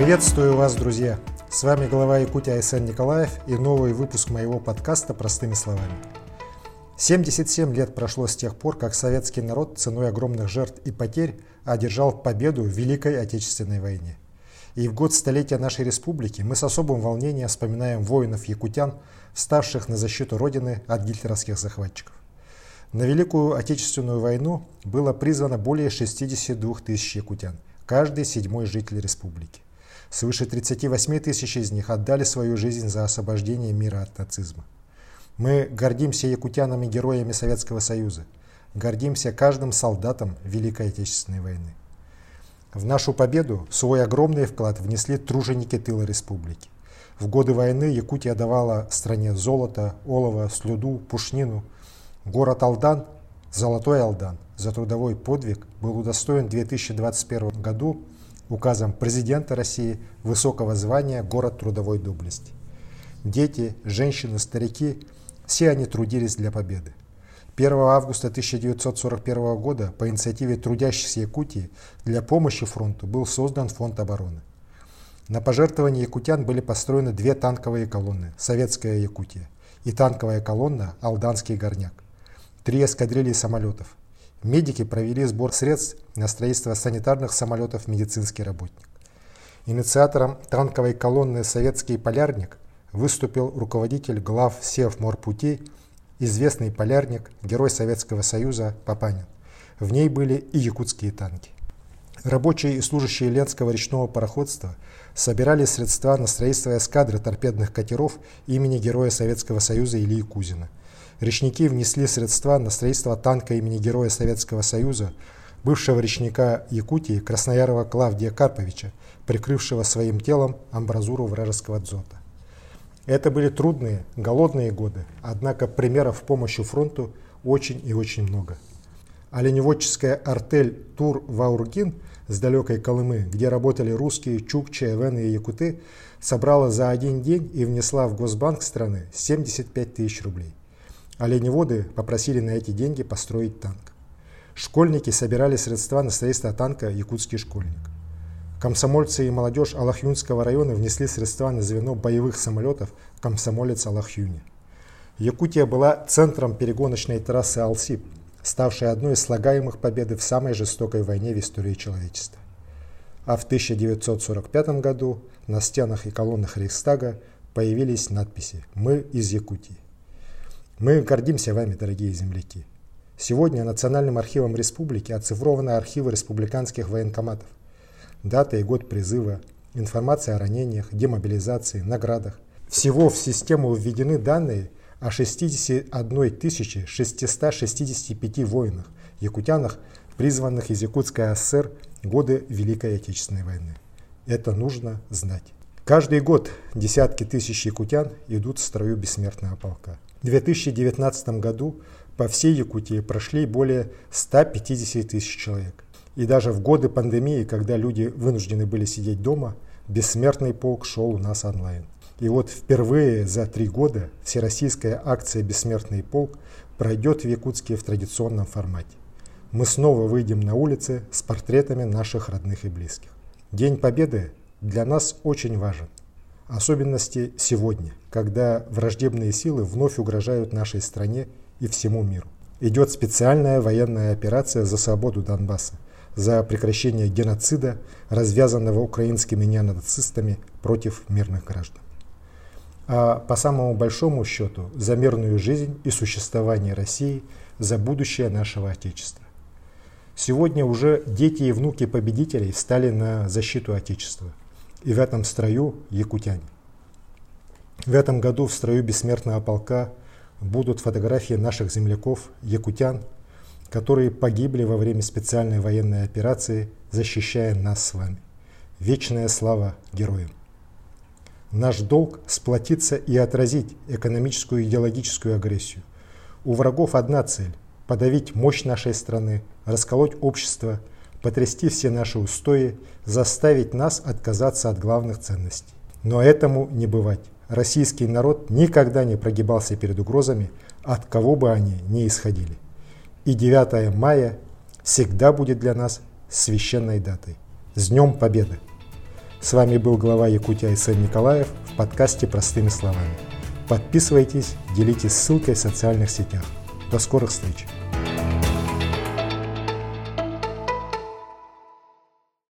Приветствую вас, друзья! С вами глава Якутии Айсен Николаев и новый выпуск моего подкаста «Простыми словами». 77 лет прошло с тех пор, как советский народ ценой огромных жертв и потерь одержал победу в Великой Отечественной войне. И в год столетия нашей республики мы с особым волнением вспоминаем воинов-якутян, ставших на защиту Родины от гитлеровских захватчиков. На Великую Отечественную войну было призвано более 62 тысяч якутян, каждый седьмой житель республики. Свыше 38 тысяч из них отдали свою жизнь за освобождение мира от нацизма. Мы гордимся якутянами-героями Советского Союза, гордимся каждым солдатом Великой Отечественной войны. В нашу победу свой огромный вклад внесли труженики тыла республики. В годы войны Якутия давала стране золото, олово, слюду, пушнину. Город Алдан, Золотой Алдан, за трудовой подвиг был удостоен в 2021 году указом президента России высокого звания «Город трудовой доблести». Дети, женщины, старики – все они трудились для победы. 1 августа 1941 года по инициативе трудящихся Якутии для помощи фронту был создан фонд обороны. На пожертвования якутян были построены две танковые колонны «Советская Якутия» и танковая колонна «Алданский горняк», три эскадрильи самолетов, Медики провели сбор средств на строительство санитарных самолетов «Медицинский работник». Инициатором танковой колонны «Советский полярник» выступил руководитель глав Севморпутей, известный полярник, герой Советского Союза Папанин. В ней были и якутские танки. Рабочие и служащие Ленского речного пароходства собирали средства на строительство эскадры торпедных катеров имени Героя Советского Союза Ильи Кузина – речники внесли средства на строительство танка имени Героя Советского Союза, бывшего речника Якутии Красноярова Клавдия Карповича, прикрывшего своим телом амбразуру вражеского дзота. Это были трудные, голодные годы, однако примеров помощи фронту очень и очень много. Оленеводческая артель Тур Ваургин с далекой Колымы, где работали русские, чукчи, эвены и якуты, собрала за один день и внесла в Госбанк страны 75 тысяч рублей. Оленеводы попросили на эти деньги построить танк. Школьники собирали средства на строительство танка «Якутский школьник». Комсомольцы и молодежь Алахюнского района внесли средства на звено боевых самолетов «Комсомолец Алахюни». Якутия была центром перегоночной трассы Алсип, ставшей одной из слагаемых победы в самой жестокой войне в истории человечества. А в 1945 году на стенах и колоннах Рейхстага появились надписи «Мы из Якутии». Мы гордимся вами, дорогие земляки. Сегодня Национальным архивом республики оцифрованы архивы республиканских военкоматов. Дата и год призыва, информация о ранениях, демобилизации, наградах. Всего в систему введены данные о 61 665 воинах, якутянах, призванных из Якутской ССР годы Великой Отечественной войны. Это нужно знать. Каждый год десятки тысяч якутян идут в строю бессмертного полка. В 2019 году по всей Якутии прошли более 150 тысяч человек. И даже в годы пандемии, когда люди вынуждены были сидеть дома, бессмертный полк шел у нас онлайн. И вот впервые за три года всероссийская акция «Бессмертный полк» пройдет в Якутске в традиционном формате. Мы снова выйдем на улицы с портретами наших родных и близких. День Победы для нас очень важен особенности сегодня, когда враждебные силы вновь угрожают нашей стране и всему миру. Идет специальная военная операция за свободу Донбасса, за прекращение геноцида, развязанного украинскими неонацистами против мирных граждан. А по самому большому счету за мирную жизнь и существование России, за будущее нашего Отечества. Сегодня уже дети и внуки победителей стали на защиту Отечества и в этом строю якутяне. В этом году в строю бессмертного полка будут фотографии наших земляков, якутян, которые погибли во время специальной военной операции, защищая нас с вами. Вечная слава героям! Наш долг – сплотиться и отразить экономическую и идеологическую агрессию. У врагов одна цель – подавить мощь нашей страны, расколоть общество – потрясти все наши устои, заставить нас отказаться от главных ценностей. Но этому не бывать. Российский народ никогда не прогибался перед угрозами, от кого бы они ни исходили. И 9 мая всегда будет для нас священной датой. С Днем Победы! С вами был глава Якутии Айсен Николаев в подкасте «Простыми словами». Подписывайтесь, делитесь ссылкой в социальных сетях. До скорых встреч!